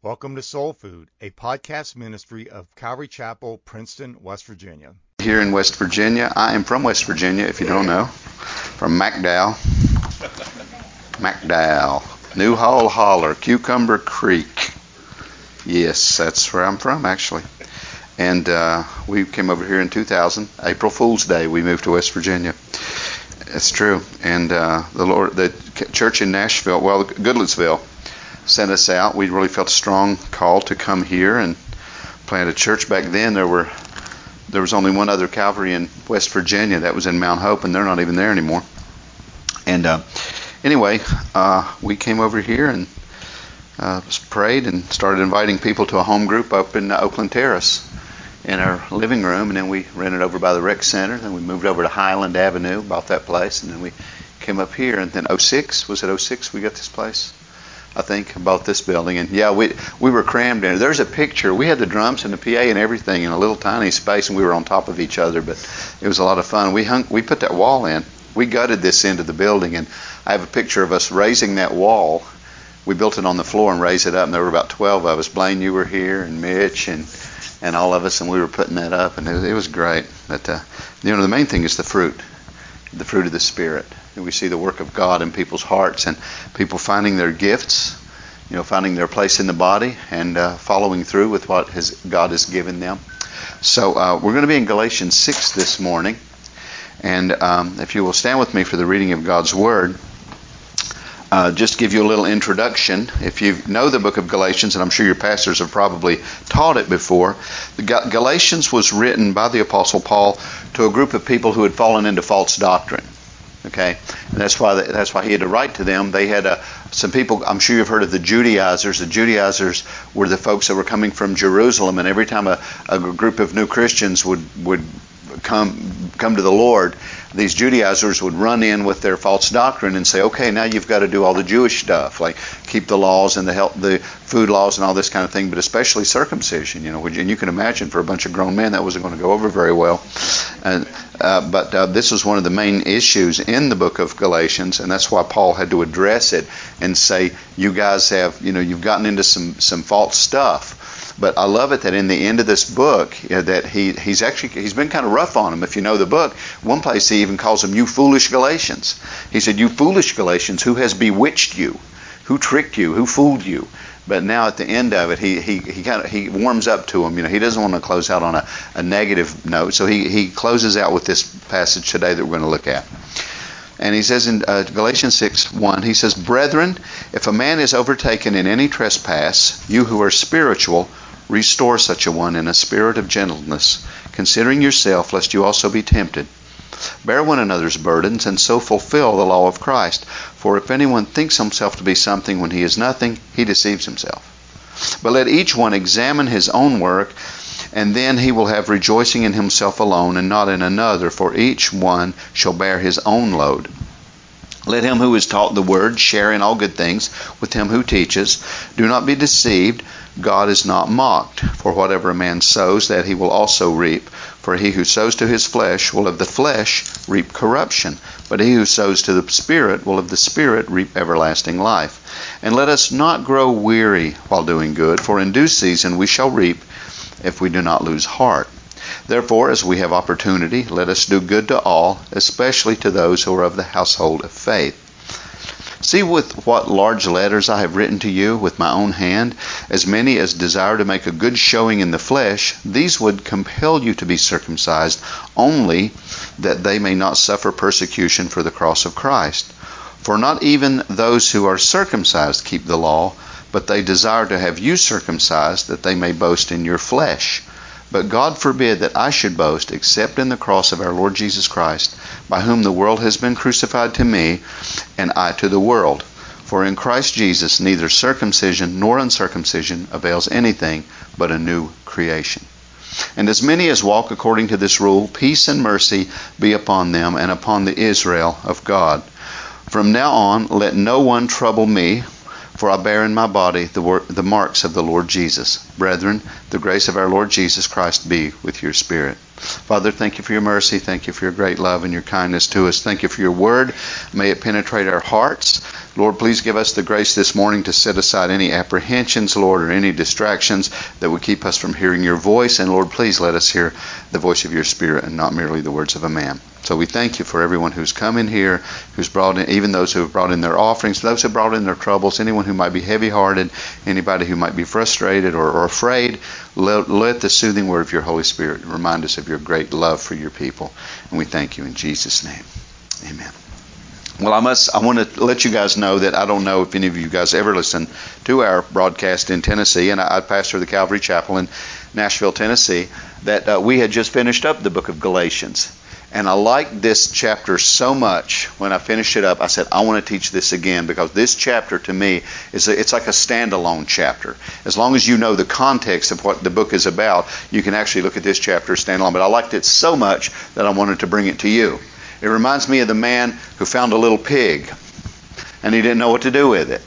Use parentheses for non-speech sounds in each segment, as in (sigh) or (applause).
Welcome to Soul Food, a podcast ministry of Calvary Chapel, Princeton, West Virginia. Here in West Virginia, I am from West Virginia, if you don't know, from McDowell. (laughs) McDowell, Newhall Holler, Cucumber Creek. Yes, that's where I'm from, actually. And uh, we came over here in 2000, April Fool's Day. We moved to West Virginia. It's true. And uh, the Lord, the church in Nashville, well, Goodlettsville, sent us out. We really felt a strong call to come here and plant a church. Back then, there were there was only one other Calvary in West Virginia. That was in Mount Hope, and they're not even there anymore. And uh, anyway, uh, we came over here and uh, prayed and started inviting people to a home group up in Oakland Terrace in our living room, and then we rented over by the rec center. Then we moved over to Highland Avenue, bought that place, and then we came up here. And then 06 was it 06 we got this place? I think, about this building. And yeah, we we were crammed in. There's a picture. We had the drums and the PA and everything in a little tiny space, and we were on top of each other. But it was a lot of fun. We hung, we put that wall in. We gutted this into the building, and I have a picture of us raising that wall. We built it on the floor and raised it up, and there were about 12 of us. Blaine, you were here, and Mitch, and and all of us, and we were putting that up, and it was, it was great. But uh, you know, the main thing is the fruit, the fruit of the Spirit. And we see the work of God in people's hearts and people finding their gifts, you know, finding their place in the body and uh, following through with what has, God has given them. So uh, we're going to be in Galatians 6 this morning. And um, if you will stand with me for the reading of God's Word, uh, just give you a little introduction. If you know the book of Galatians, and I'm sure your pastors have probably taught it before, Galatians was written by the Apostle Paul to a group of people who had fallen into false doctrine. Okay, and that's why that's why he had to write to them. They had uh, some people. I'm sure you've heard of the Judaizers. The Judaizers were the folks that were coming from Jerusalem, and every time a, a group of new Christians would would come come to the Lord, these Judaizers would run in with their false doctrine and say, "Okay, now you've got to do all the Jewish stuff, like keep the laws and the health, the food laws and all this kind of thing, but especially circumcision." You know, and you can imagine for a bunch of grown men that wasn't going to go over very well. And uh, but uh, this is one of the main issues in the book of Galatians, and that's why Paul had to address it and say, "You guys have, you know, you've gotten into some some false stuff." But I love it that in the end of this book you know, that he he's actually he's been kind of rough on them. If you know the book, one place he even calls them "you foolish Galatians." He said, "You foolish Galatians, who has bewitched you? Who tricked you? Who fooled you?" But now at the end of it, he he, he kind of he warms up to them. You know, he doesn't want to close out on a, a negative note, so he he closes out with this passage today that we're going to look at. And he says in uh, Galatians 6 1, he says, Brethren, if a man is overtaken in any trespass, you who are spiritual, Restore such a one in a spirit of gentleness, considering yourself, lest you also be tempted. Bear one another's burdens, and so fulfill the law of Christ. For if anyone thinks himself to be something when he is nothing, he deceives himself. But let each one examine his own work, and then he will have rejoicing in himself alone, and not in another, for each one shall bear his own load. Let him who is taught the word share in all good things with him who teaches. Do not be deceived. God is not mocked. For whatever a man sows, that he will also reap. For he who sows to his flesh will of the flesh reap corruption, but he who sows to the Spirit will of the Spirit reap everlasting life. And let us not grow weary while doing good, for in due season we shall reap if we do not lose heart. Therefore, as we have opportunity, let us do good to all, especially to those who are of the household of faith. See with what large letters I have written to you with my own hand. As many as desire to make a good showing in the flesh, these would compel you to be circumcised, only that they may not suffer persecution for the cross of Christ. For not even those who are circumcised keep the law, but they desire to have you circumcised, that they may boast in your flesh. But God forbid that I should boast except in the cross of our Lord Jesus Christ, by whom the world has been crucified to me, and I to the world. For in Christ Jesus neither circumcision nor uncircumcision avails anything but a new creation. And as many as walk according to this rule, peace and mercy be upon them and upon the Israel of God. From now on, let no one trouble me for I bear in my body the, wor- the marks of the Lord Jesus. Brethren, the grace of our Lord Jesus Christ be with your spirit. Father, thank you for your mercy. Thank you for your great love and your kindness to us. Thank you for your word. May it penetrate our hearts. Lord, please give us the grace this morning to set aside any apprehensions, Lord, or any distractions that would keep us from hearing your voice. And Lord, please let us hear the voice of your Spirit and not merely the words of a man. So we thank you for everyone who's come in here, who's brought in, even those who have brought in their offerings, those who brought in their troubles, anyone who might be heavy hearted, anybody who might be frustrated or, or afraid. Let, let the soothing word of your Holy Spirit remind us of your great love for your people. And we thank you in Jesus' name. Amen. Well, I must. I want to let you guys know that I don't know if any of you guys ever listen to our broadcast in Tennessee, and I, I pastor the Calvary Chapel in Nashville, Tennessee. That uh, we had just finished up the book of Galatians, and I liked this chapter so much. When I finished it up, I said I want to teach this again because this chapter to me is a, it's like a standalone chapter. As long as you know the context of what the book is about, you can actually look at this chapter standalone. But I liked it so much that I wanted to bring it to you. It reminds me of the man who found a little pig and he didn't know what to do with it.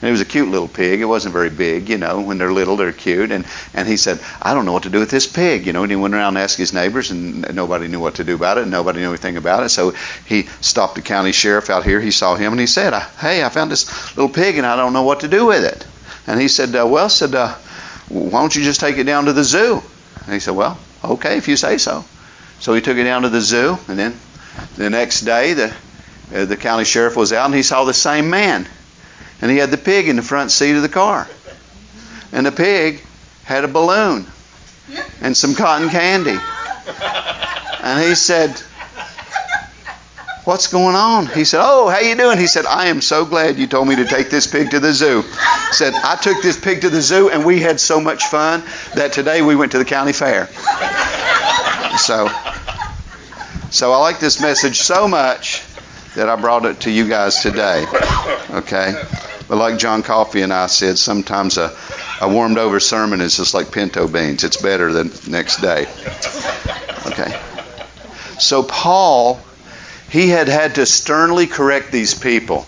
And it was a cute little pig. It wasn't very big, you know. When they're little, they're cute. And and he said, I don't know what to do with this pig, you know. And he went around asked his neighbors, and nobody knew what to do about it. And nobody knew anything about it. So he stopped the county sheriff out here. He saw him, and he said, Hey, I found this little pig, and I don't know what to do with it. And he said, uh, Well, said, uh, why don't you just take it down to the zoo? And he said, Well, okay, if you say so. So he took it down to the zoo, and then the next day, the, uh, the county sheriff was out and he saw the same man. And he had the pig in the front seat of the car. And the pig had a balloon and some cotton candy. And he said, What's going on? He said, Oh, how you doing? He said, I am so glad you told me to take this pig to the zoo. He said, I took this pig to the zoo and we had so much fun that today we went to the county fair. So so I like this message so much that I brought it to you guys today. Okay? But like John Coffey and I said, sometimes a, a warmed over sermon is just like pinto beans. It's better than next day. Okay? So Paul, he had had to sternly correct these people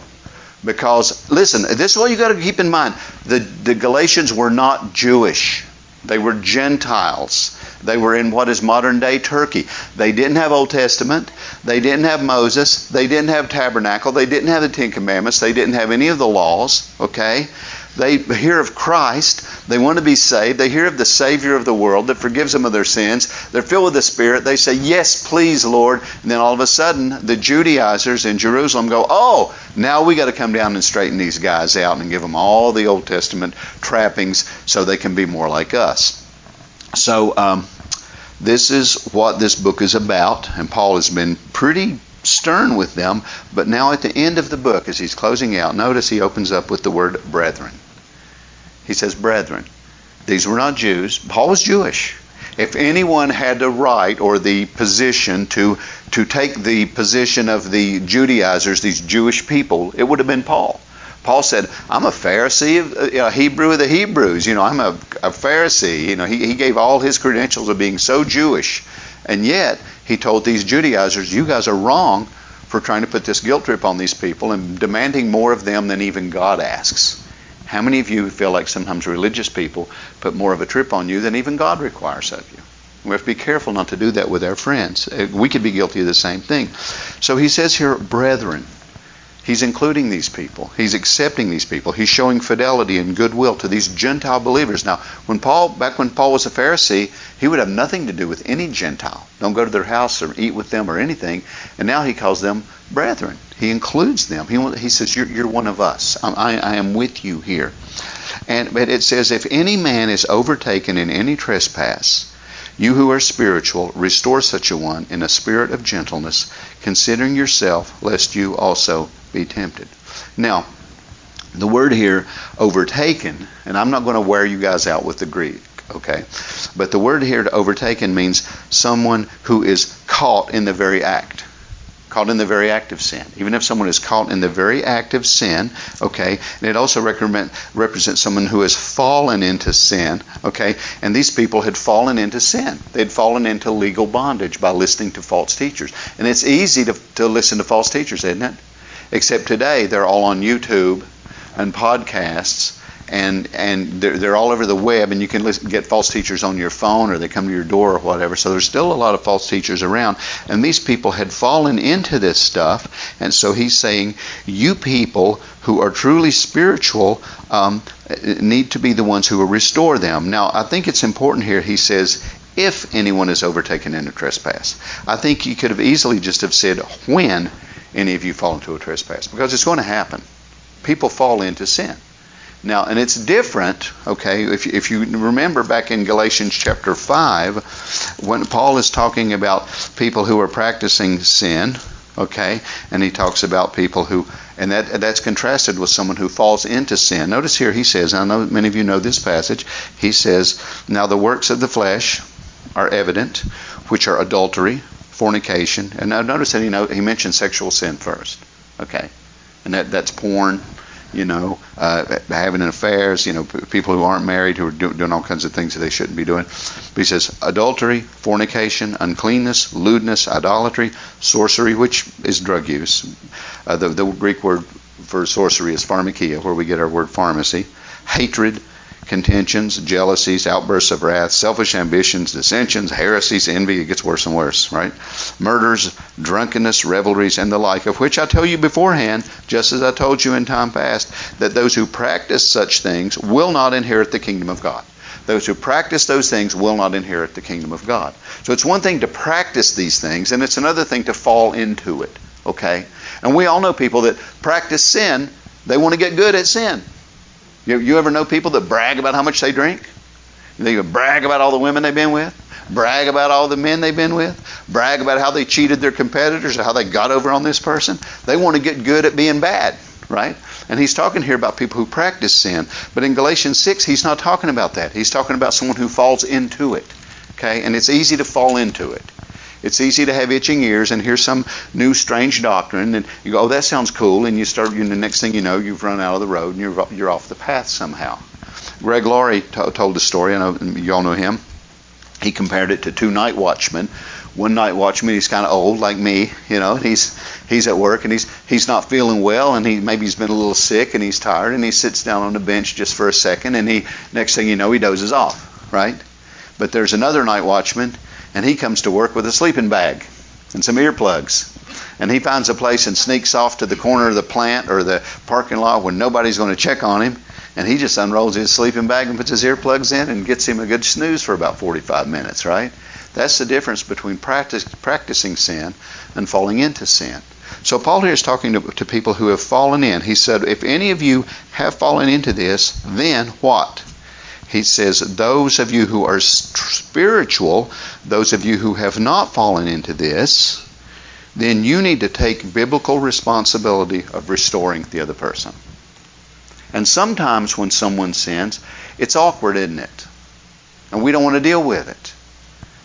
because, listen, this is what you got to keep in mind. The, the Galatians were not Jewish. They were Gentiles. They were in what is modern day Turkey. They didn't have Old Testament. They didn't have Moses. They didn't have tabernacle. They didn't have the Ten Commandments. They didn't have any of the laws. Okay? They hear of Christ. They want to be saved. They hear of the Savior of the world that forgives them of their sins. They're filled with the Spirit. They say, Yes, please, Lord. And then all of a sudden, the Judaizers in Jerusalem go, Oh, now we got to come down and straighten these guys out and give them all the Old Testament trappings so they can be more like us. So, um, this is what this book is about, and Paul has been pretty stern with them. But now, at the end of the book, as he's closing out, notice he opens up with the word brethren. He says, Brethren. These were not Jews. Paul was Jewish. If anyone had the right or the position to, to take the position of the Judaizers, these Jewish people, it would have been Paul. Paul said, I'm a Pharisee, uh, a Hebrew of the Hebrews. You know, I'm a, a Pharisee. You know, he, he gave all his credentials of being so Jewish. And yet, he told these Judaizers, you guys are wrong for trying to put this guilt trip on these people and demanding more of them than even God asks. How many of you feel like sometimes religious people put more of a trip on you than even God requires of you? We have to be careful not to do that with our friends. Uh, we could be guilty of the same thing. So he says here, brethren. He's including these people. He's accepting these people. He's showing fidelity and goodwill to these Gentile believers. Now, when Paul, back when Paul was a Pharisee, he would have nothing to do with any Gentile. Don't go to their house or eat with them or anything. And now he calls them brethren. He includes them. He, he says, you're, you're one of us. I, I am with you here. And but it says, if any man is overtaken in any trespass, you who are spiritual, restore such a one in a spirit of gentleness, considering yourself, lest you also be tempted. Now, the word here, overtaken, and I'm not going to wear you guys out with the Greek, okay? But the word here to overtaken means someone who is caught in the very act caught in the very act of sin. Even if someone is caught in the very act of sin, okay, and it also represent, represents someone who has fallen into sin, okay, and these people had fallen into sin. They had fallen into legal bondage by listening to false teachers. And it's easy to, to listen to false teachers, isn't it? Except today they're all on YouTube and podcasts and and they're, they're all over the web, and you can listen, get false teachers on your phone, or they come to your door, or whatever. So there's still a lot of false teachers around, and these people had fallen into this stuff, and so he's saying, you people who are truly spiritual um, need to be the ones who will restore them. Now, I think it's important here. He says, if anyone is overtaken in a trespass. I think you could have easily just have said when any of you fall into a trespass, because it's going to happen. People fall into sin. Now, and it's different, okay, if, if you remember back in Galatians chapter 5, when Paul is talking about people who are practicing sin, okay, and he talks about people who, and that that's contrasted with someone who falls into sin. Notice here he says, I know many of you know this passage, he says, Now the works of the flesh are evident, which are adultery, fornication, and now notice that he, know, he mentioned sexual sin first, okay, and that, that's porn, you know, uh, having affairs, you know, people who aren't married who are do, doing all kinds of things that they shouldn't be doing. But he says adultery, fornication, uncleanness, lewdness, idolatry, sorcery, which is drug use. Uh, the, the Greek word for sorcery is pharmakia, where we get our word pharmacy. Hatred, contentions, jealousies, outbursts of wrath, selfish ambitions, dissensions, heresies, envy. It gets worse and worse, right? Murders, drunkenness, revelries, and the like, of which I tell you beforehand, just as I told you in time past, that those who practice such things will not inherit the kingdom of God. Those who practice those things will not inherit the kingdom of God. So it's one thing to practice these things, and it's another thing to fall into it. Okay? And we all know people that practice sin, they want to get good at sin. You, you ever know people that brag about how much they drink? They brag about all the women they've been with, brag about all the men they've been with, brag about how they cheated their competitors or how they got over on this person. They want to get good at being bad, right? And he's talking here about people who practice sin. But in Galatians 6, he's not talking about that. He's talking about someone who falls into it. Okay? And it's easy to fall into it. It's easy to have itching ears and hear some new strange doctrine, and you go, "Oh, that sounds cool," and you start. Know, the next thing you know, you've run out of the road and you're you're off the path somehow. Greg Laurie t- told the story. I know you all know him. He compared it to two night watchmen. One night watchman, he's kind of old like me, you know, he's he's at work and he's he's not feeling well, and he maybe he's been a little sick and he's tired, and he sits down on the bench just for a second, and he next thing you know, he dozes off, right? But there's another night watchman and he comes to work with a sleeping bag and some earplugs. And he finds a place and sneaks off to the corner of the plant or the parking lot when nobody's going to check on him. And he just unrolls his sleeping bag and puts his earplugs in and gets him a good snooze for about 45 minutes, right? That's the difference between practice, practicing sin and falling into sin. So Paul here is talking to, to people who have fallen in. He said, if any of you have fallen into this, then what? He says, Those of you who are spiritual, those of you who have not fallen into this, then you need to take biblical responsibility of restoring the other person. And sometimes when someone sins, it's awkward, isn't it? And we don't want to deal with it.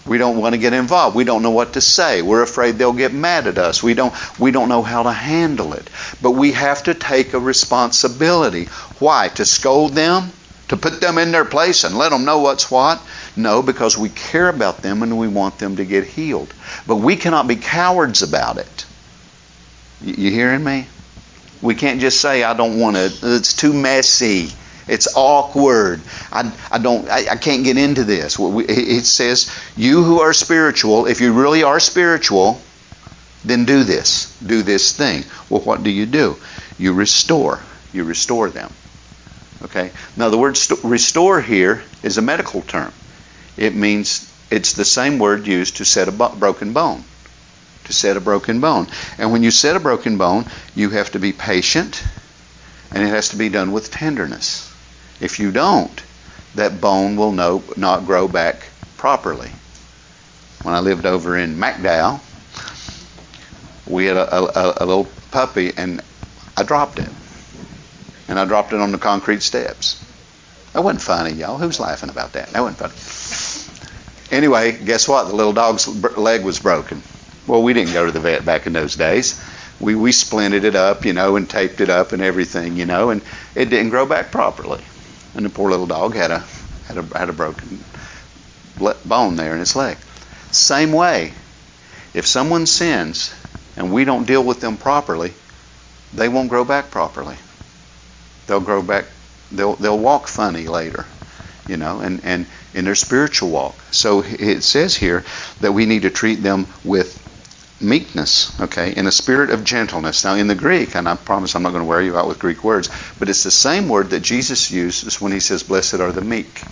We don't want to get involved. We don't know what to say. We're afraid they'll get mad at us. We don't we don't know how to handle it. But we have to take a responsibility. Why? To scold them? To put them in their place and let them know what's what? No, because we care about them and we want them to get healed. But we cannot be cowards about it. You hearing me? We can't just say, I don't want to, it's too messy. It's awkward. I, I don't. I, I can't get into this. It says, "You who are spiritual, if you really are spiritual, then do this. Do this thing." Well, what do you do? You restore. You restore them. Okay. Now the word st- restore here is a medical term. It means it's the same word used to set a bo- broken bone. To set a broken bone. And when you set a broken bone, you have to be patient and it has to be done with tenderness. If you don't, that bone will no, not grow back properly. When I lived over in McDowell, we had a, a, a little puppy and I dropped it and I dropped it on the concrete steps. That wasn't funny, y'all. Who's laughing about that? That wasn't funny. Anyway, guess what? The little dog's leg was broken. Well, we didn't go to the vet back in those days. We we splinted it up, you know, and taped it up and everything, you know, and it didn't grow back properly. And the poor little dog had a had a had a broken bone there in its leg. Same way, if someone sins and we don't deal with them properly, they won't grow back properly they'll grow back They'll they'll walk funny later, you know, and and in their spiritual walk. So it says here that we need to treat them with meekness, okay, in a spirit of gentleness. Now, in the Greek, and I promise I'm not going to wear you out with Greek words, but it's the same word that Jesus uses when he says, Blessed are the meek.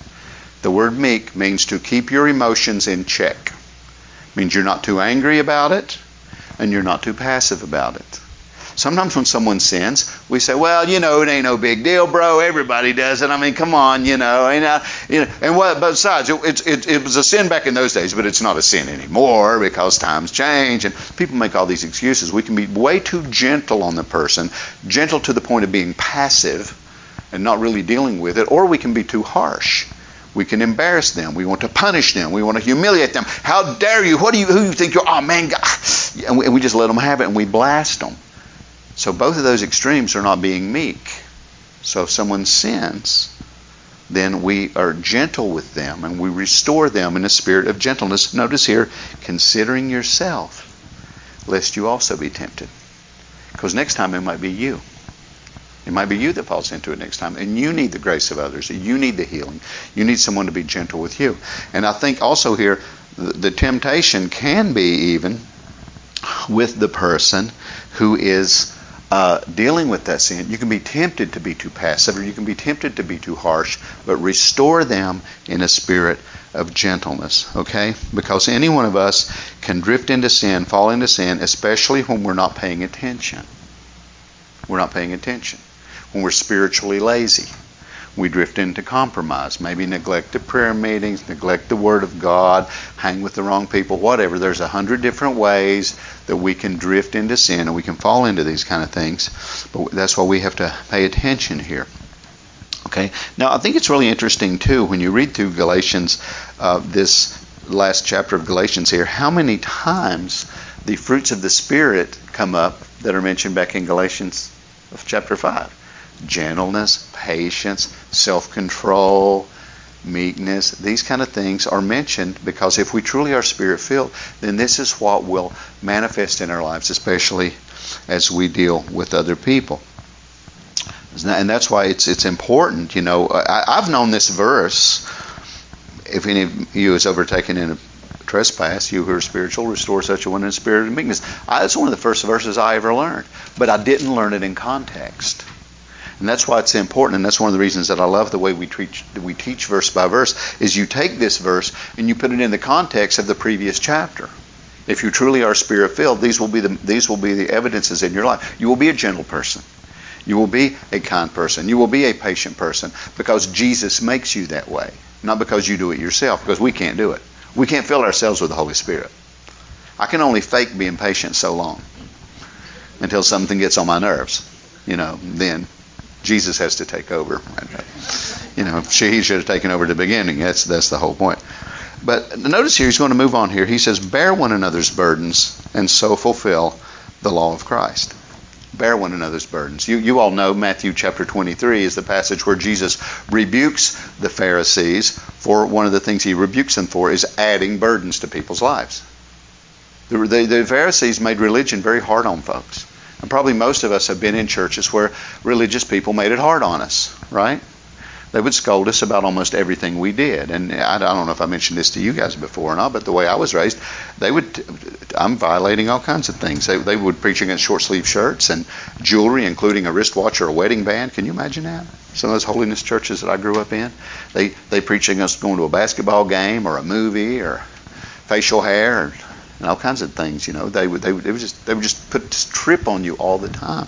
The word meek means to keep your emotions in check. It means you're not too angry about it, and you're not too passive about it. Sometimes when someone sins, we say, "Well, you know, it ain't no big deal, bro. Everybody does it. I mean, come on, you know." And, uh, you know, and what? Besides, it, it, it was a sin back in those days, but it's not a sin anymore because times change and people make all these excuses. We can be way too gentle on the person, gentle to the point of being passive and not really dealing with it, or we can be too harsh. We can embarrass them. We want to punish them. We want to humiliate them. How dare you? What do you? Who you think you're? Oh man, God. And we, and we just let them have it, and we blast them. So both of those extremes are not being meek. So if someone sins, then we are gentle with them and we restore them in a spirit of gentleness. Notice here, considering yourself, lest you also be tempted. Because next time it might be you. It might be you that falls into it next time. And you need the grace of others. You need the healing. You need someone to be gentle with you. And I think also here, the, temptation can be even with the person who is uh, dealing with that sin, you can be tempted to be too passive or you can be tempted to be too harsh, but restore them in a spirit of gentleness, okay? Because any one of us can drift into sin, fall into sin, especially when we're not paying attention. We're not paying attention. When we're spiritually lazy we drift into compromise. Maybe neglect the prayer meetings, neglect the Word of God, hang with the wrong people, whatever. There's a hundred different ways that we can drift into sin and we can fall into these kind of things. But that's why we have to pay attention here. Okay. Now I think it's really interesting too when you read through Galatians, uh, this last chapter of Galatians here, how many times the fruits of the Spirit come up that are mentioned back in Galatians chapter five gentleness, patience, self control, meekness, these kind of things are mentioned because if we truly are spirit filled, then this is what will manifest in our lives, especially as we deal with other people. And that's why it's it's important. You know, uh, I, have known this verse. If any of you is overtaken in a trespass, you who are spiritual, restore such a one in spirit and meekness. I, that's one of the first verses I ever learned, but I didn't learn it in context. And that's why it's important, and that's one of the reasons that I love the way we teach, we teach verse by verse, is you take this verse and you put it in the context of the previous chapter. If you truly are spirit filled, these will be the these will be the evidences in your life. You will be a gentle person. You will be a kind person. You will be a patient person because Jesus makes you that way, not because you do it yourself, because we can't do it. We can't fill ourselves with the Holy Spirit. I can only fake being patient so long until something gets on my nerves. You know, then Jesus has to take over. You know, he should have taken over at the beginning. That's that's the whole point. But notice here, he's going to move on here. He says, "Bear one another's burdens, and so fulfill the law of Christ." Bear one another's burdens. You you all know Matthew chapter 23 is the passage where Jesus rebukes the Pharisees for one of the things he rebukes them for is adding burdens to people's lives. The, the, the Pharisees made religion very hard on folks. And probably most of us have been in churches where religious people made it hard on us, right? They would scold us about almost everything we did. And I don't know if I mentioned this to you guys before or not, but the way I was raised, they would, I'm violating all kinds of things. They, they would preach against short sleeve shirts and jewelry, including a wristwatch or a wedding band. Can you imagine that? Some of those holiness churches that I grew up in, they, they preach against going to a basketball game or a movie or facial hair. And all kinds of things. You know, they would they would, they would just they would just put this trip on you all the time.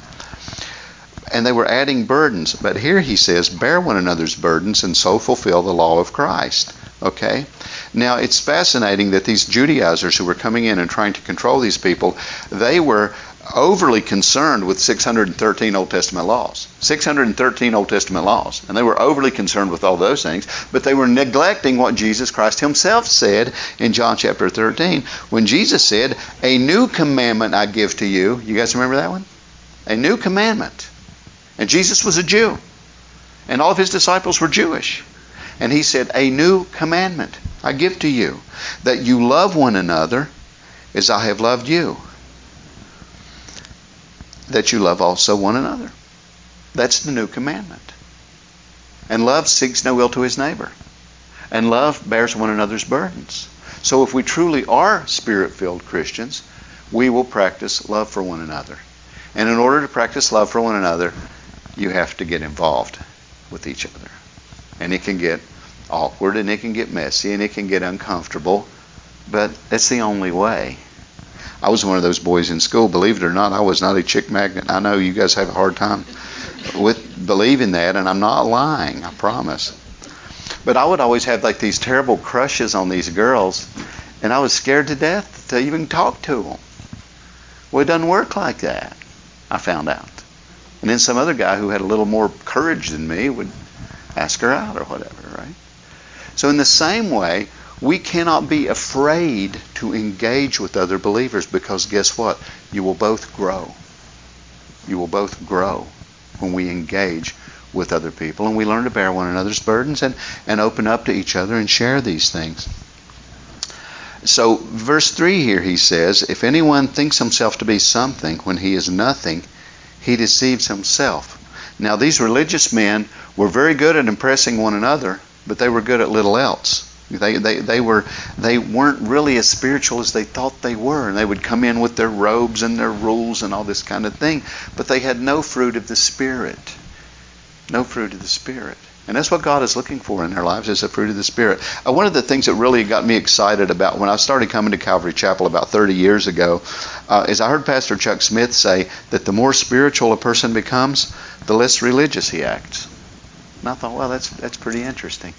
And they were adding burdens. But here he says, bear one another's burdens and so fulfill the law of Christ. Okay? Now it's fascinating that these Judaizers who were coming in and trying to control these people, they were overly concerned with 613 Old Testament laws. 613 Old Testament laws. And they were overly concerned with all those things, but they were neglecting what Jesus Christ himself said in John chapter 13 when Jesus said, A new commandment I give to you. You guys remember that one? A new commandment. And Jesus was a Jew. And all of his disciples were Jewish. And he said, A new commandment I give to you, that you love one another as I have loved you that you love also one another. That's the new commandment. And love seeks no ill to his neighbor. And love bears one another's burdens. So if we truly are spirit filled Christians, we will practice love for one another. And in order to practice love for one another, you have to get involved with each other. And it can get awkward and it can get messy and it can get uncomfortable, but it's the only way. I was one of those boys in school, believe it or not, I was not a chick magnet. I know you guys have a hard time with believing that, and I'm not lying, I promise. But I would always have like these terrible crushes on these girls, and I was scared to death to even talk to them. Well, it doesn't work like that, I found out. And then some other guy who had a little more courage than me would ask her out or whatever, right? So, in the same way, we cannot be afraid to engage with other believers because guess what? You will both grow. You will both grow when we engage with other people and we learn to bear one another's burdens and, and open up to each other and share these things. So, verse 3 here, he says, If anyone thinks himself to be something when he is nothing, he deceives himself. Now, these religious men were very good at impressing one another, but they were good at little else. They, they, they, were, they weren't really as spiritual as they thought they were. And they would come in with their robes and their rules and all this kind of thing. But they had no fruit of the Spirit. No fruit of the Spirit. And that's what God is looking for in our lives is the fruit of the Spirit. Uh, one of the things that really got me excited about when I started coming to Calvary Chapel about 30 years ago uh, is I heard Pastor Chuck Smith say that the more spiritual a person becomes, the less religious he acts. And I thought, well, that's, that's pretty interesting.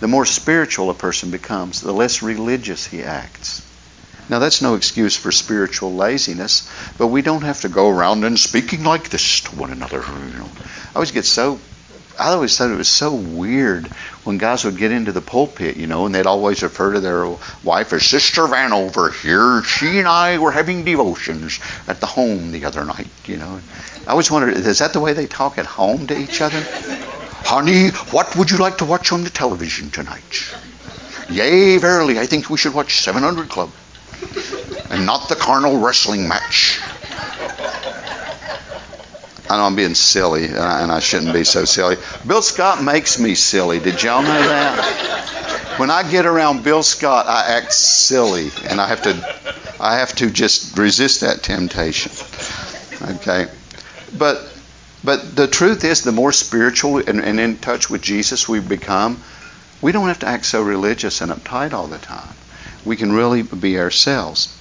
The more spiritual a person becomes, the less religious he acts. Now, that's no excuse for spiritual laziness, but we don't have to go around and speaking like this to one another. You know, I always get so. I always thought it was so weird when guys would get into the pulpit, you know, and they'd always refer to their wife as Sister Van over here. She and I were having devotions at the home the other night, you know. I always wondered, is that the way they talk at home to each other? Honey, what would you like to watch on the television tonight? Yea, verily, I think we should watch 700 Club and not the carnal wrestling match. I know I'm being silly, and I shouldn't be so silly. Bill Scott makes me silly. Did y'all know that? When I get around Bill Scott, I act silly, and I have to, I have to just resist that temptation. Okay, but but the truth is, the more spiritual and, and in touch with Jesus we become, we don't have to act so religious and uptight all the time. We can really be ourselves.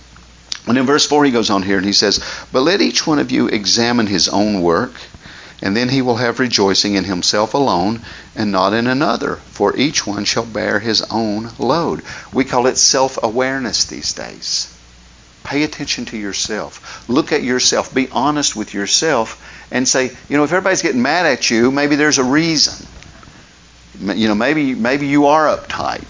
And in verse 4, he goes on here and he says, But let each one of you examine his own work, and then he will have rejoicing in himself alone and not in another, for each one shall bear his own load. We call it self awareness these days. Pay attention to yourself. Look at yourself. Be honest with yourself and say, you know, if everybody's getting mad at you, maybe there's a reason. You know, maybe maybe you are uptight.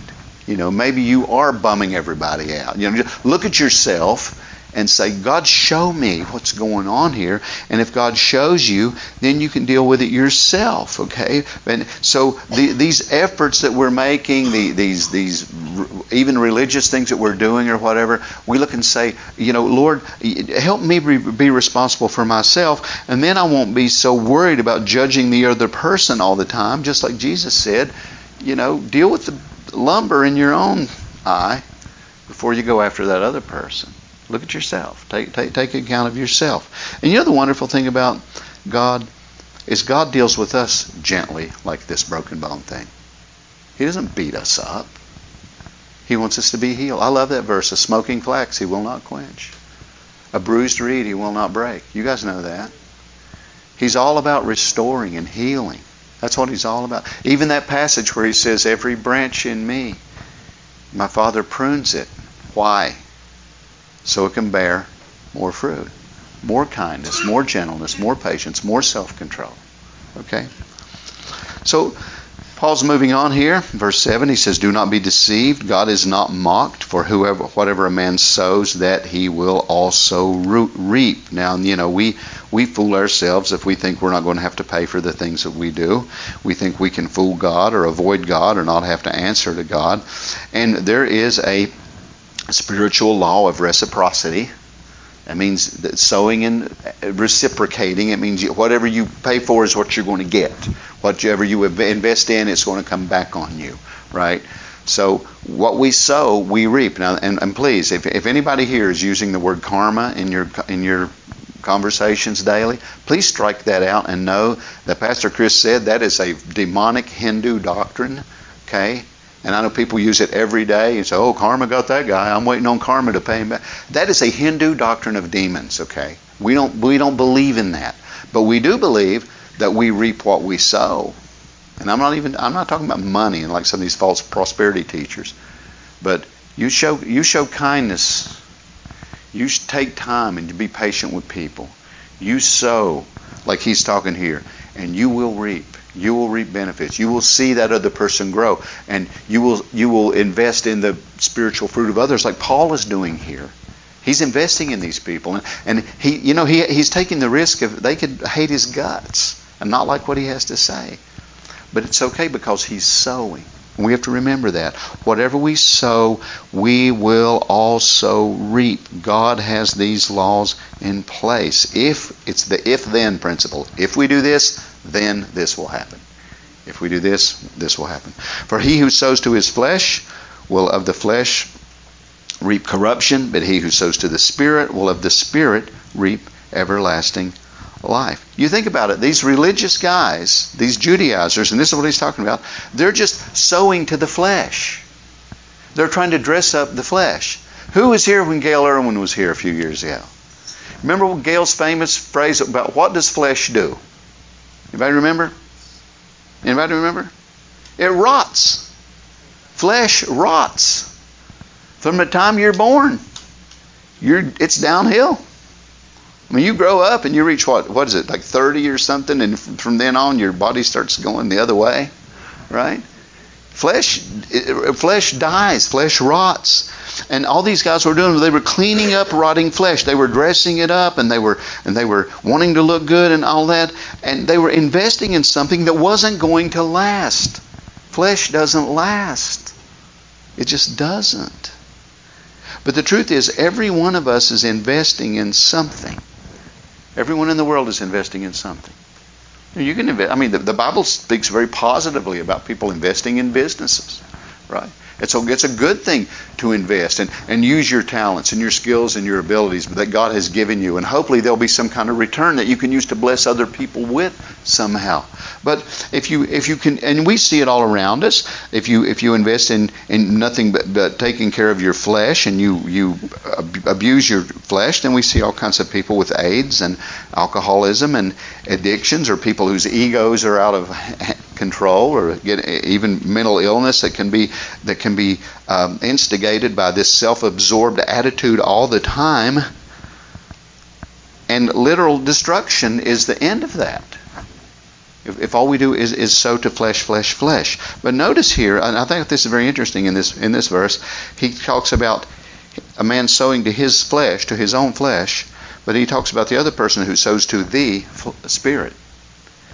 You know, maybe you are bumming everybody out. You know, look at yourself and say, God, show me what's going on here. And if God shows you, then you can deal with it yourself. Okay? And so the, these efforts that we're making, the, these these even religious things that we're doing or whatever, we look and say, you know, Lord, help me be responsible for myself, and then I won't be so worried about judging the other person all the time. Just like Jesus said, you know, deal with the lumber in your own eye before you go after that other person. Look at yourself. Take, take, take account of yourself. And you know the wonderful thing about God is God deals with us gently, like this broken bone thing. He doesn't beat us up. He wants us to be healed. I love that verse. A smoking flax he will not quench. A bruised reed he will not break. You guys know that. He's all about restoring and healing. That's what he's all about. Even that passage where he says, Every branch in me, my Father prunes it. Why? So it can bear more fruit, more kindness, more gentleness, more patience, more self control. Okay? So, Paul's moving on here. Verse 7, he says, Do not be deceived. God is not mocked, for whoever, whatever a man sows, that he will also reap. Now, you know, we, we fool ourselves if we think we're not going to have to pay for the things that we do. We think we can fool God or avoid God or not have to answer to God. And there is a spiritual law of reciprocity That means that sowing and reciprocating. It means whatever you pay for is what you're going to get. Whatever you invest in, it's going to come back on you, right? So what we sow, we reap. Now, and, and please, if, if anybody here is using the word karma in your in your conversations daily, please strike that out and know that Pastor Chris said that is a demonic Hindu doctrine. Okay, and I know people use it every day and say, "Oh, karma got that guy. I'm waiting on karma to pay him back." That is a Hindu doctrine of demons. Okay, we don't we don't believe in that, but we do believe that we reap what we sow. And I'm not even I'm not talking about money and like some of these false prosperity teachers. But you show you show kindness. You take time and be patient with people. You sow like he's talking here, and you will reap. You will reap benefits. You will see that other person grow, and you will you will invest in the spiritual fruit of others, like Paul is doing here. He's investing in these people, and, and he you know he he's taking the risk of they could hate his guts and not like what he has to say. But it's okay because he's sowing. We have to remember that. Whatever we sow, we will also reap. God has these laws in place. If it's the if then principle. If we do this, then this will happen. If we do this, this will happen. For he who sows to his flesh will of the flesh reap corruption, but he who sows to the Spirit will of the Spirit reap everlasting life. You think about it, these religious guys, these Judaizers, and this is what he's talking about, they're just sowing to the flesh. They're trying to dress up the flesh. Who was here when Gayle Erwin was here a few years ago? Remember Gayle's famous phrase about what does flesh do? Anybody remember? Anybody remember? It rots. Flesh rots. From the time you're born, you're, it's downhill. I mean, you grow up and you reach what? What is it, like 30 or something? And from then on, your body starts going the other way, right? Flesh, flesh dies, flesh rots. And all these guys were doing, they were cleaning up rotting flesh. They were dressing it up, and they were and they were wanting to look good and all that. And they were investing in something that wasn't going to last. Flesh doesn't last. It just doesn't. But the truth is, every one of us is investing in something. Everyone in the world is investing in something. You can invest. I mean, the, the Bible speaks very positively about people investing in businesses, right? It's a, good thing to invest and, and use your talents and your skills and your abilities that God has given you. And hopefully there'll be some kind of return that you can use to bless other people with somehow. But if you if you can and we see it all around us, if you if you invest in, in nothing but, but taking care of your flesh and you you abuse your flesh, then we see all kinds of people with AIDS and alcoholism and addictions or people whose egos are out of control or get even mental illness that can be that can be um, instigated by this self-absorbed attitude all the time. And literal destruction is the end of that. If, if all we do is, is sow to flesh flesh flesh. But notice here and i think this is very interesting in this in this verse he talks about a man sowing to his flesh to his own flesh but he talks about the other person who sows to the spirit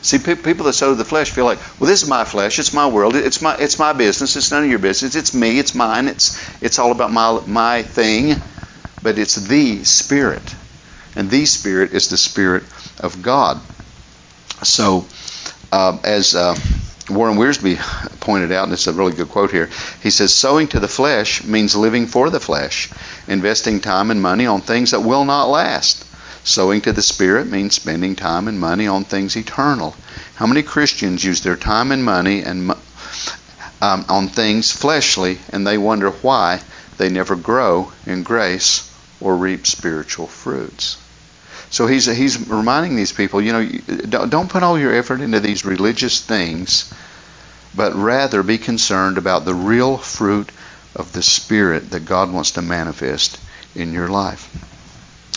See, people that sow the flesh feel like, well, this is my flesh. It's my world. It's my it's my business. It's none of your business. It's me. It's mine. It's it's all about my my thing. But it's the Spirit, and the Spirit is the Spirit of God. So, uh, as uh, Warren Wiersbe pointed out, and it's a really good quote here. He says, "Sowing to the flesh means living for the flesh, investing time and money on things that will not last." Sowing to the Spirit means spending time and money on things eternal. How many Christians use their time and money and um, on things fleshly, and they wonder why they never grow in grace or reap spiritual fruits? So he's he's reminding these people, you know, don't put all your effort into these religious things, but rather be concerned about the real fruit of the Spirit that God wants to manifest in your life.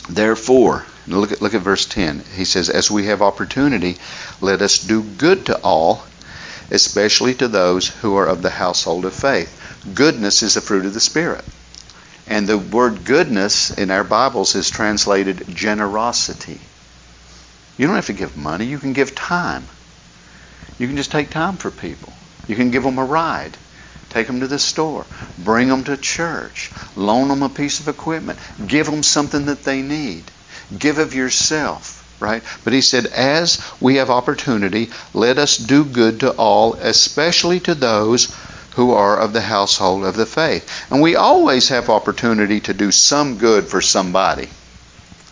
Therefore, look at, look at verse 10. He says, As we have opportunity, let us do good to all, especially to those who are of the household of faith. Goodness is the fruit of the Spirit. And the word goodness in our Bibles is translated generosity. You don't have to give money, you can give time. You can just take time for people. You can give them a ride Take them to the store. Bring them to church. Loan them a piece of equipment. Give them something that they need. Give of yourself right? But he said, as we have opportunity, let us do good to all, especially to those who are of the household of the faith. And we always have opportunity to do some good for somebody.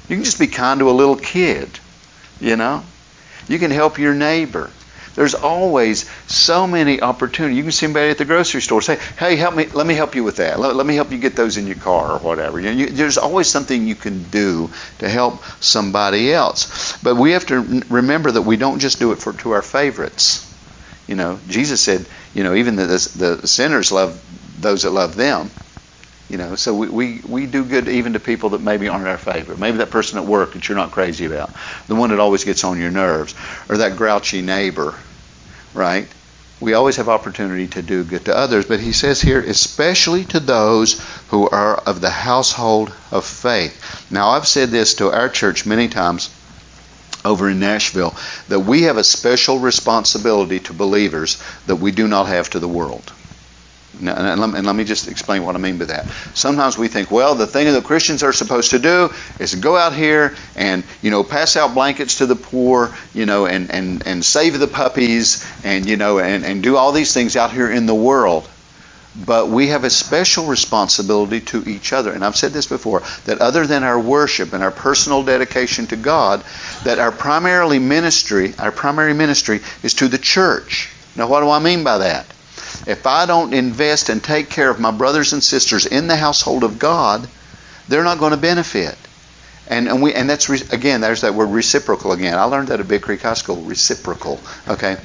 You can just be kind to a little kid, you know? You can help your neighbor. There's always so many opportunities. You can see somebody at the grocery store say, "Hey, help me. Let me help you with that. Let, let me help you get those in your car or whatever." You you, there's always something you can do to help somebody else. But we have to remember that we don't just do it for to our favorites. You know, Jesus said, you know, even the, the, the sinners love those that love them. You know, so we, we, we do good even to people that maybe aren't our favorite. Maybe that person at work that you're not crazy about, the one that always gets on your nerves, or that grouchy neighbor, right? We always have opportunity to do good to others, but he says here, especially to those who are of the household of faith. Now, I've said this to our church many times over in Nashville that we have a special responsibility to believers that we do not have to the world. And, let me, and, let me, just explain what I mean by that. Sometimes we think, well, the thing that Christians are supposed to do is go out here and you know pass out blankets to the poor, you know, and and, and save the puppies, and you know, and, and do all these things out here in the world. But we have a special responsibility to each other. And I've said this before that other than our worship and our personal dedication to God, that our primarily ministry, our primary ministry is to the church. Now what do I mean by that? If I don't invest and take care of my brothers and sisters in the household of God, they're not going to benefit. And, and we and that's again there's that word reciprocal again. I learned that at Big Creek High School. Reciprocal. Okay,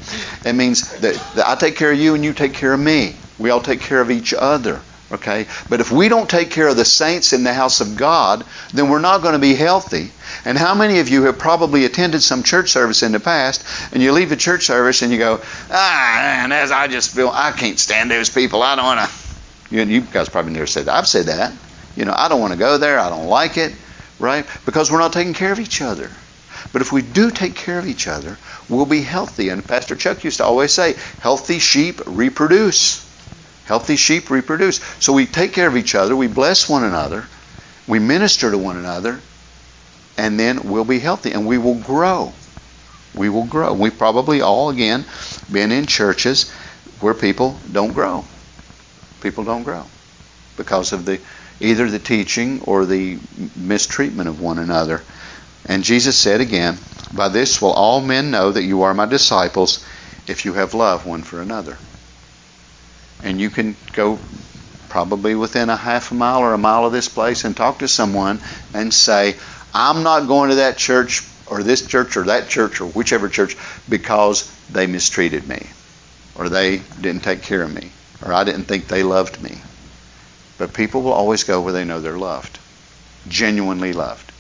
it means that, that I take care of you and you take care of me. We all take care of each other. Okay, but if we don't take care of the saints in the house of God, then we're not going to be healthy. And how many of you have probably attended some church service in the past, and you leave a church service and you go, ah, and as I just feel I can't stand those people. I don't want to. You, you guys probably never said that. I've said that. You know, I don't want to go there. I don't like it, right? Because we're not taking care of each other. But if we do take care of each other, we'll be healthy. And Pastor Chuck used to always say, healthy sheep reproduce. Healthy sheep reproduce. So we take care of each other, we bless one another, we minister to one another, and then we'll be healthy and we will grow. We will grow. We've probably all, again, been in churches where people don't grow. People don't grow because of the either the teaching or the mistreatment of one another. And Jesus said again, By this will all men know that you are my disciples if you have love one for another. And you can go probably within a half a mile or a mile of this place and talk to someone and say, I'm not going to that church or this church or that church or whichever church because they mistreated me or they didn't take care of me or I didn't think they loved me. But people will always go where they know they're loved, genuinely loved.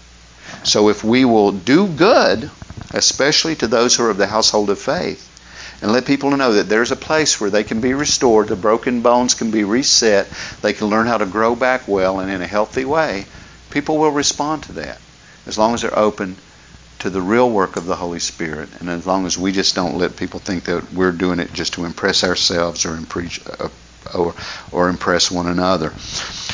So if we will do good, especially to those who are of the household of faith, and let people know that there's a place where they can be restored, the broken bones can be reset, they can learn how to grow back well and in a healthy way, people will respond to that as long as they're open to the real work of the Holy Spirit, and as long as we just don't let people think that we're doing it just to impress ourselves or impress, uh, or, or impress one another.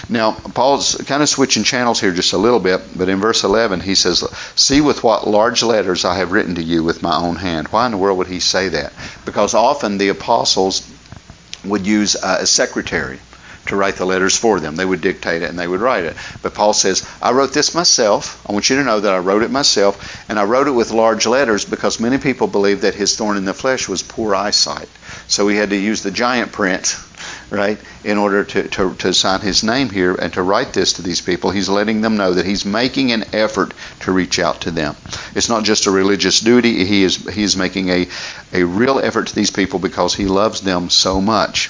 Now, Paul's kind of switching channels here just a little bit, but in verse 11 he says, See with what large letters I have written to you with my own hand. Why in the world would he say that? Because often the apostles would use uh, a secretary to write the letters for them. They would dictate it and they would write it. But Paul says, I wrote this myself. I want you to know that I wrote it myself, and I wrote it with large letters because many people believed that his thorn in the flesh was poor eyesight. So he had to use the giant print, right, in order to, to, to sign his name here and to write this to these people. He's letting them know that he's making an effort to reach out to them. It's not just a religious duty, he is, he is making a, a real effort to these people because he loves them so much.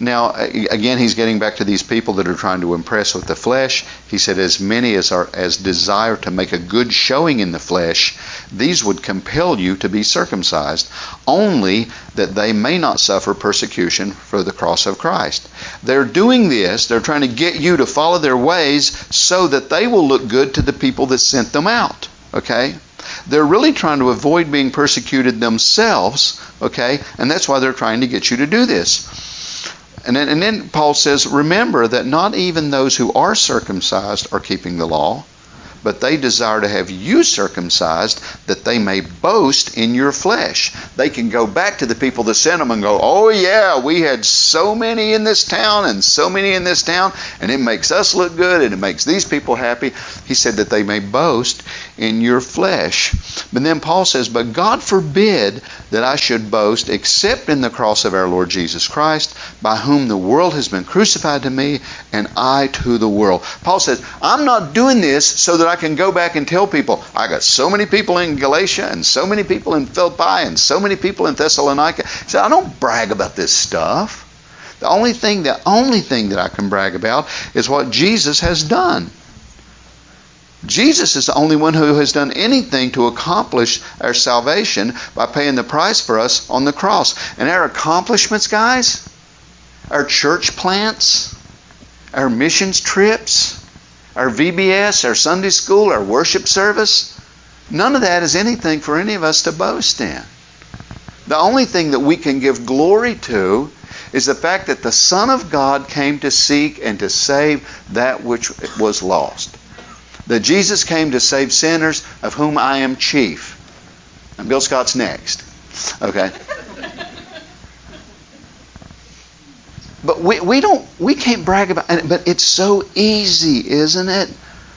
Now, again, he's getting back to these people that are trying to impress with the flesh. He said, as many as are as desire to make a good showing in the flesh, these would compel you to be circumcised, only that they may not suffer persecution for the cross of Christ. They're doing this, they're trying to get you to follow their ways so that they will look good to the people that sent them out. Okay? They're really trying to avoid being persecuted themselves, okay? And that's why they're trying to get you to do this And then, and then Paul says, Remember that not even those who are circumcised are keeping the law but they desire to have you circumcised that they may boast in your flesh. They can go back to the people that sent them and go, Oh, yeah, we had so many in this town and so many in this town, and it makes us look good and it makes these people happy. He said that they may boast in your flesh. But then Paul says, But God forbid that I should boast except in the cross of our Lord Jesus Christ, by whom the world has been crucified to me and I to the world. Paul says, I'm not doing this so that I can go back and tell people, I got so many people in Galatia and so many people in Philippi and so many people in Thessalonica. He said, I don't brag about this stuff. The only thing, the only thing that I can brag about is what Jesus has done. Jesus is the only one who has done anything to accomplish our salvation by paying the price for us on the cross. And our accomplishments, guys, our church plants, our missions trips, our VBS, our Sunday school, our worship service, none of that is anything for any of us to boast in. The only thing that we can give glory to is the fact that the Son of God came to seek and to save that which was lost. That Jesus came to save sinners, of whom I am chief. And Bill Scott's next. Okay? But we, we don't we can't brag about it. But it's so easy, isn't it,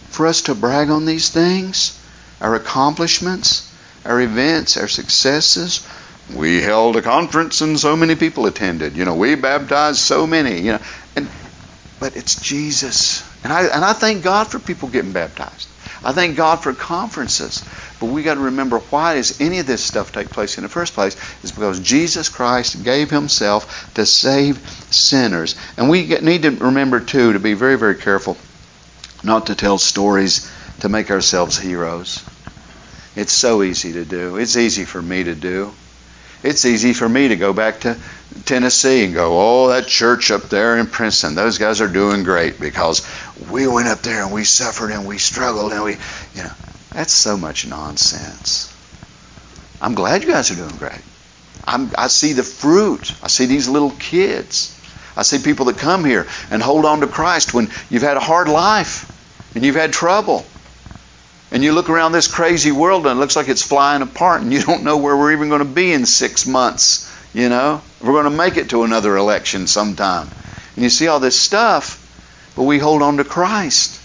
for us to brag on these things, our accomplishments, our events, our successes. We held a conference and so many people attended. You know, we baptized so many. You know, and but it's Jesus, and I and I thank God for people getting baptized. I thank God for conferences. But we got to remember why does any of this stuff take place in the first place? Is because Jesus Christ gave himself to save sinners. And we need to remember too to be very very careful not to tell stories to make ourselves heroes. It's so easy to do. It's easy for me to do. It's easy for me to go back to Tennessee and go, oh, that church up there in Princeton, those guys are doing great because we went up there and we suffered and we struggled and we, you know, that's so much nonsense. I'm glad you guys are doing great. I'm, I see the fruit. I see these little kids. I see people that come here and hold on to Christ when you've had a hard life and you've had trouble. And you look around this crazy world and it looks like it's flying apart and you don't know where we're even going to be in six months. You know, we're going to make it to another election sometime. And you see all this stuff, but we hold on to Christ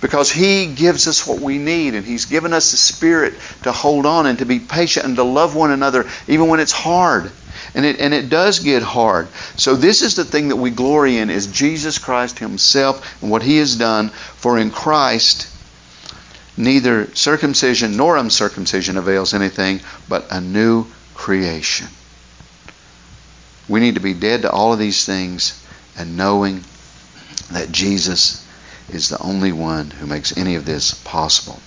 because He gives us what we need, and He's given us the Spirit to hold on and to be patient and to love one another even when it's hard. And it, and it does get hard. So this is the thing that we glory in is Jesus Christ Himself and what He has done. For in Christ neither circumcision nor uncircumcision avails anything, but a new creation. We need to be dead to all of these things and knowing that Jesus is the only one who makes any of this possible.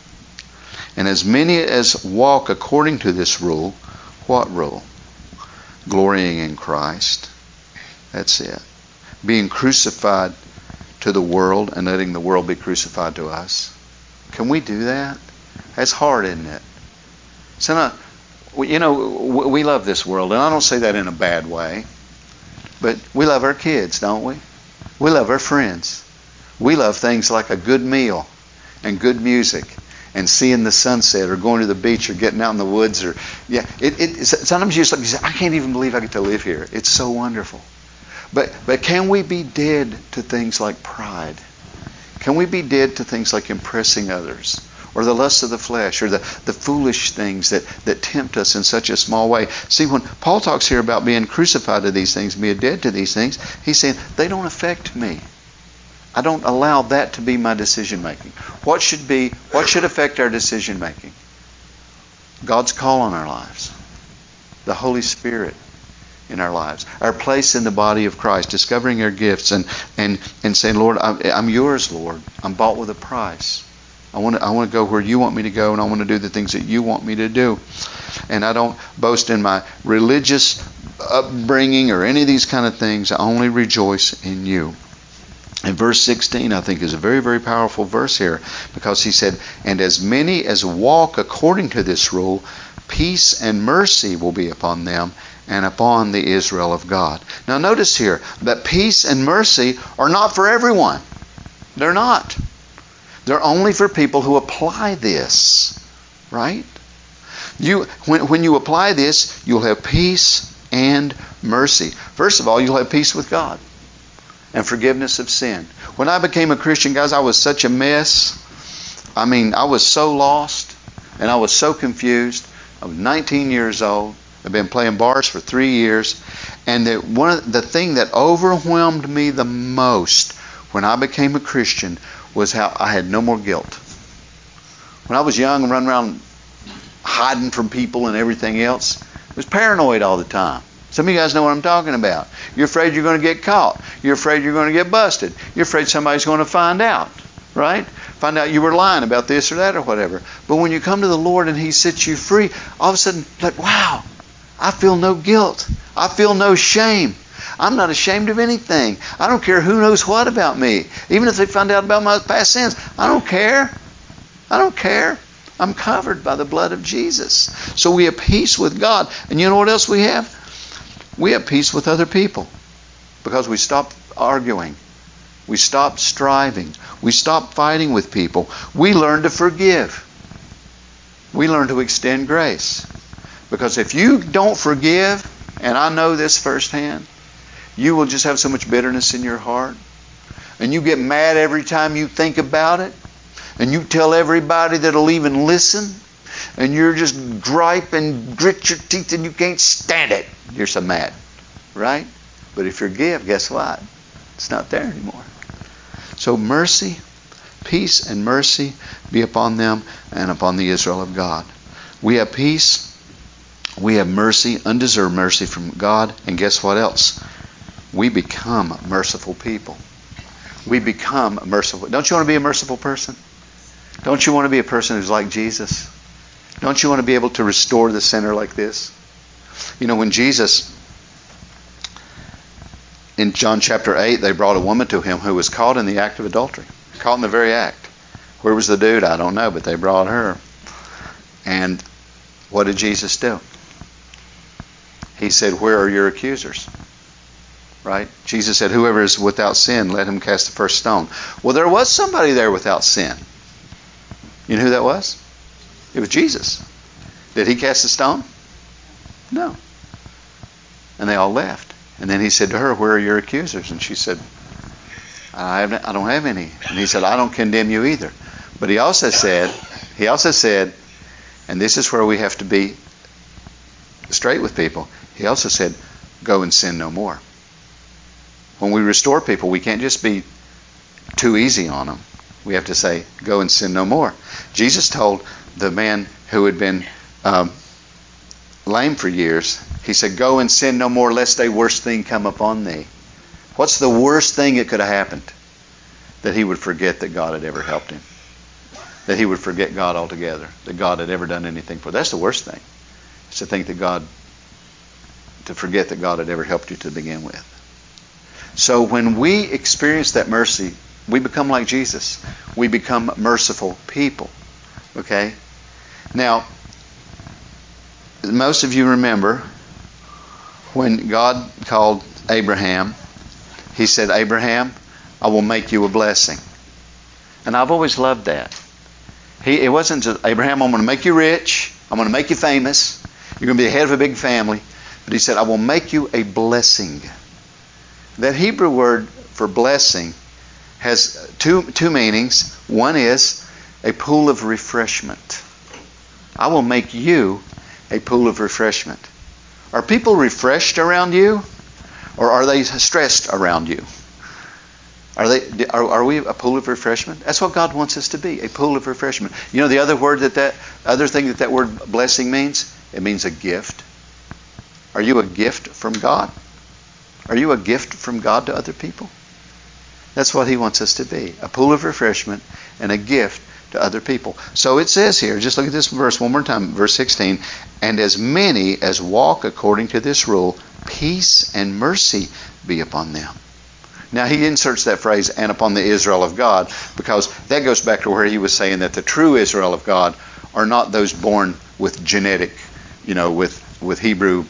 And as many as walk according to this rule, what rule? Glorying in Christ. That's it. Being crucified to the world and letting the world be crucified to us. Can we do that? That's hard, isn't it? So, not, you know, we love this world, and I don't say that in a bad way, but we love our kids, don't we? We love our friends. We love things like a good meal and good music and seeing the sunset or going to the beach or getting out in the woods or yeah it, it sometimes you just like you say, I can't even believe I get to live here. It's so wonderful. But but can we be dead to things like pride? Can we be dead to things like impressing others? Or the lusts of the flesh, or the, the foolish things that, that tempt us in such a small way. See, when Paul talks here about being crucified to these things, being dead to these things, he's saying they don't affect me. I don't allow that to be my decision making. What should be what should affect our decision making? God's call on our lives. The Holy Spirit in our lives. Our place in the body of Christ, discovering our gifts and and, and saying, Lord, I'm, yours, Lord. I'm bought with a price. I want to I want to go where you want me to go and I want to do the things that you want me to do. And I don't boast in my religious upbringing or any of these kind of things. I only rejoice in you. And verse 16, I think, is a very, very powerful verse here because he said, And as many as walk according to this rule, peace and mercy will be upon them and upon the Israel of God. Now, notice here that peace and mercy are not for everyone. They're not. They're only for people who apply this, right? You, when, when you apply this, you'll have peace and mercy. First of all, you'll have peace with God and forgiveness of sin. When I became a Christian, guys, I was such a mess. I mean, I was so lost and I was so confused. I was 19 years old. I've been playing bars for three years, and the one of the thing that overwhelmed me the most when I became a Christian was how I had no more guilt. When I was young and running around hiding from people and everything else, I was paranoid all the time. Some of you guys know what I'm talking about. You're afraid you're going to get caught. You're afraid you're going to get busted. You're afraid somebody's going to find out, right? Find out you were lying about this or that or whatever. But when you come to the Lord and He sets you free, all of a sudden, like, wow, I feel no guilt. I feel no shame. I'm not ashamed of anything. I don't care who knows what about me. Even if they find out about my past sins, I don't care. I don't care. I'm covered by the blood of Jesus. So we have peace with God. And you know what else we have? We have peace with other people because we stop arguing. We stop striving. We stop fighting with people. We learn to forgive. We learn to extend grace. Because if you don't forgive, and I know this firsthand, you will just have so much bitterness in your heart. And you get mad every time you think about it. And you tell everybody that'll even listen. And you're just gripe and grit your teeth and you can't stand it. You're so mad. Right? But if you forgive, guess what? It's not there anymore. So mercy, peace and mercy be upon them and upon the Israel of God. We have peace we have mercy, undeserved mercy from God, and guess what else? We become merciful people. We become merciful. Don't you want to be a merciful person? Don't you want to be a person who's like Jesus? Don't you want to be able to restore the sinner like this? You know, when Jesus, in John chapter 8, they brought a woman to him who was caught in the act of adultery, caught in the very act. Where was the dude? I don't know, but they brought her. And what did Jesus do? he said, Where are your accusers? Right? Jesus said, Whoever is without sin, let him cast the first stone. Well, there was somebody there without sin. You know who that was? It was Jesus. Did he cast the stone? No. And they all left. And then he said to her, Where are your accusers? And she said, I, I don't have any. And he said, I don't condemn you either. But he also said, he also said, and this is where we have to be straight with people. He also said, Go and sin no more. When we restore people, we can't just be too easy on them. We have to say, Go and sin no more. Jesus told the man who had been um, lame for years, He said, Go and sin no more, lest a worse thing come upon thee. What's the worst thing that could have happened? That he would forget that God had ever helped him. That he would forget God altogether. That God had ever done anything for. him. That's the worst thing. It's to think that God to forget that God had ever helped you to begin with. So when we experience that mercy, we become like Jesus. We become merciful people. Okay? Now, most of you remember when God called Abraham, he said, Abraham, I will make you a blessing. And I've always loved that. He, it wasn't just, Abraham, I'm going to make you rich. I'm going to make you famous. You're going to be the head of a big family. But he said, I will make you a blessing. That Hebrew word for blessing has two, two meanings. One is a pool of refreshment. I will make you a pool of refreshment. Are people refreshed around you? Or are they stressed around you? Are, they, are, are we a pool of refreshment? That's what God wants us to be, a pool of refreshment. You know the other word that that other thing that that word blessing means? It means a gift. Are you a gift from God? Are you a gift from God to other people? That's what he wants us to be a pool of refreshment and a gift to other people. So it says here, just look at this verse one more time, verse 16. And as many as walk according to this rule, peace and mercy be upon them. Now he inserts that phrase, and upon the Israel of God, because that goes back to where he was saying that the true Israel of God are not those born with genetic, you know, with, with Hebrew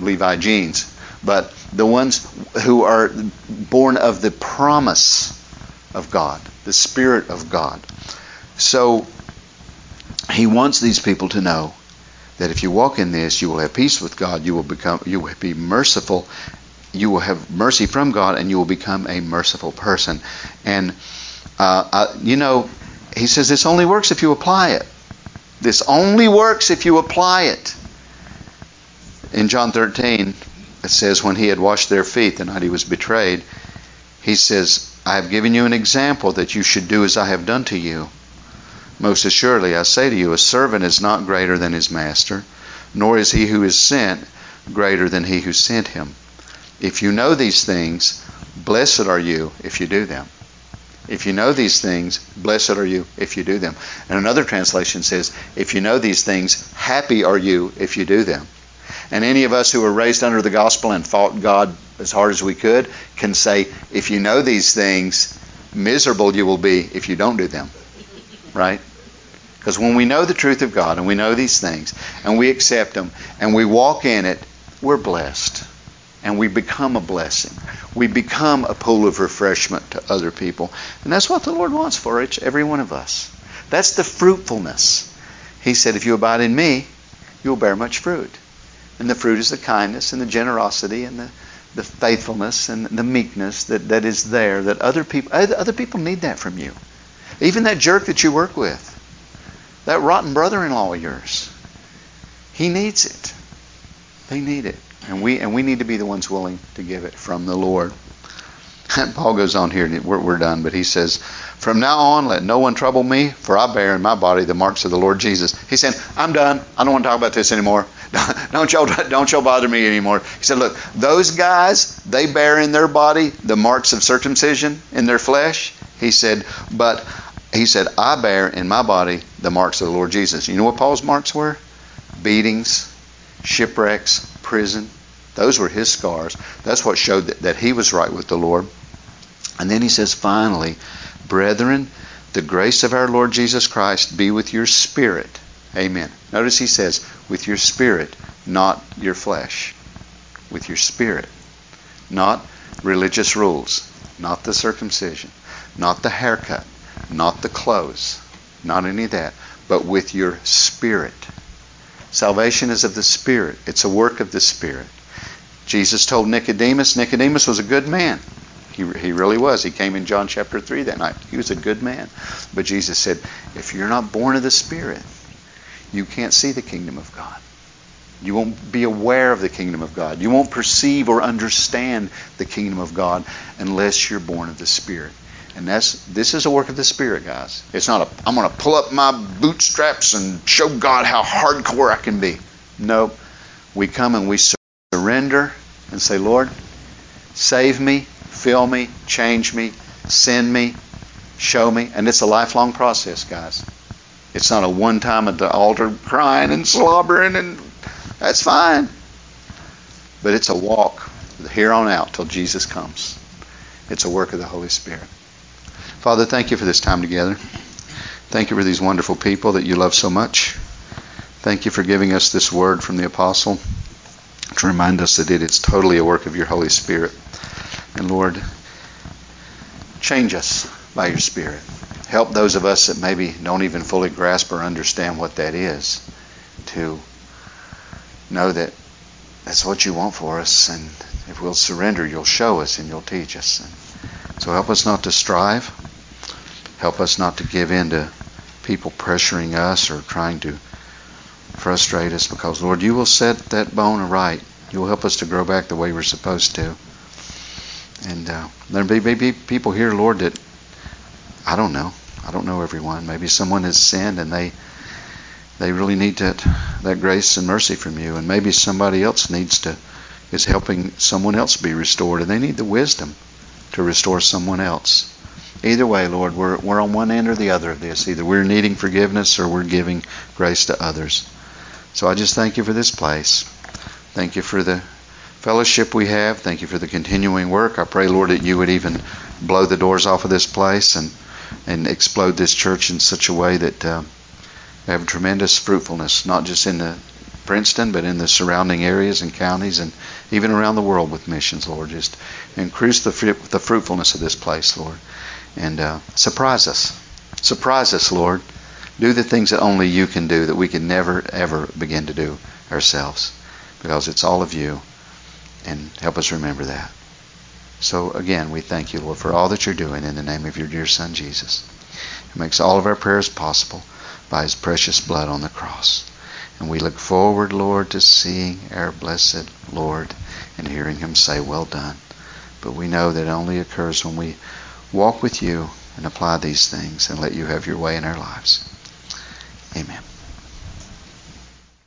Levi jeans, but the ones who are born of the promise of God, the Spirit of God. So he wants these people to know that if you walk in this, you will have peace with God. You will become, you will be merciful. You will have mercy from God, and you will become a merciful person. And uh, uh, you know, he says this only works if you apply it. This only works if you apply it. In John 13, it says, when he had washed their feet the night he was betrayed, he says, I have given you an example that you should do as I have done to you. Most assuredly, I say to you, a servant is not greater than his master, nor is he who is sent greater than he who sent him. If you know these things, blessed are you if you do them. If you know these things, blessed are you if you do them. And another translation says, if you know these things, happy are you if you do them. And any of us who were raised under the gospel and fought God as hard as we could can say, if you know these things, miserable you will be if you don't do them. Right? Because when we know the truth of God and we know these things and we accept them and we walk in it, we're blessed and we become a blessing. We become a pool of refreshment to other people. And that's what the Lord wants for each, every one of us. That's the fruitfulness. He said, If you abide in me, you will bear much fruit. And the fruit is the kindness and the generosity and the, the faithfulness and the meekness that, that is there that other people other people need that from you. Even that jerk that you work with, that rotten brother in law of yours. He needs it. They need it. And we and we need to be the ones willing to give it from the Lord. And (laughs) Paul goes on here, we're, we're done, but he says, From now on, let no one trouble me, for I bear in my body the marks of the Lord Jesus. He said, I'm done. I don't want to talk about this anymore. (laughs) Don't y'all, (laughs) don't y'all bother me anymore. He said, Look, those guys, they bear in their body the marks of circumcision in their flesh. He said, But he said, I bear in my body the marks of the Lord Jesus. You know what Paul's marks were? Beatings, shipwrecks, prison. Those were his scars. That's what showed that, that he was right with the Lord. And then he says, finally, brethren, the grace of our Lord Jesus Christ be with your spirit. Amen. Notice he says, with your spirit, not your flesh. With your spirit. Not religious rules, not the circumcision, not the haircut, not the clothes, not any of that, but with your spirit. Salvation is of the Spirit. It's a work of the Spirit. Jesus told Nicodemus, Nicodemus was a good man. He, he really was. He came in John chapter 3 that night. He was a good man. But Jesus said, if you're not born of the Spirit, you can't see the kingdom of God. You won't be aware of the kingdom of God. You won't perceive or understand the kingdom of God unless you're born of the Spirit. And that's this is a work of the Spirit, guys. It's not a I'm going to pull up my bootstraps and show God how hardcore I can be. No, we come and we surrender and say, Lord, save me, fill me, change me, send me, show me, and it's a lifelong process, guys. It's not a one time at the altar crying and slobbering and that's fine. But it's a walk here on out till Jesus comes. It's a work of the Holy Spirit. Father, thank you for this time together. Thank you for these wonderful people that you love so much. Thank you for giving us this word from the apostle to remind us that it is totally a work of your Holy Spirit. And Lord, change us by your Spirit. Help those of us that maybe don't even fully grasp or understand what that is to know that that's what you want for us. And if we'll surrender, you'll show us and you'll teach us. And so help us not to strive Help us not to give in to people pressuring us or trying to frustrate us because, Lord, you will set that bone right. You will help us to grow back the way we're supposed to. And uh, there may be people here, Lord, that I don't know. I don't know everyone. Maybe someone has sinned and they they really need that that grace and mercy from you. And maybe somebody else needs to is helping someone else be restored, and they need the wisdom to restore someone else. Either way, Lord, we're, we're on one end or the other of this. Either we're needing forgiveness or we're giving grace to others. So I just thank you for this place. Thank you for the fellowship we have. Thank you for the continuing work. I pray, Lord, that you would even blow the doors off of this place and, and explode this church in such a way that uh, we have tremendous fruitfulness, not just in the Princeton, but in the surrounding areas and counties and even around the world with missions, Lord. Just increase the, the fruitfulness of this place, Lord. And uh, surprise us. Surprise us, Lord. Do the things that only you can do that we can never, ever begin to do ourselves. Because it's all of you. And help us remember that. So again, we thank you, Lord, for all that you're doing in the name of your dear Son, Jesus. It makes all of our prayers possible by his precious blood on the cross. And we look forward, Lord, to seeing our blessed Lord and hearing him say, Well done. But we know that it only occurs when we walk with you and apply these things and let you have your way in our lives.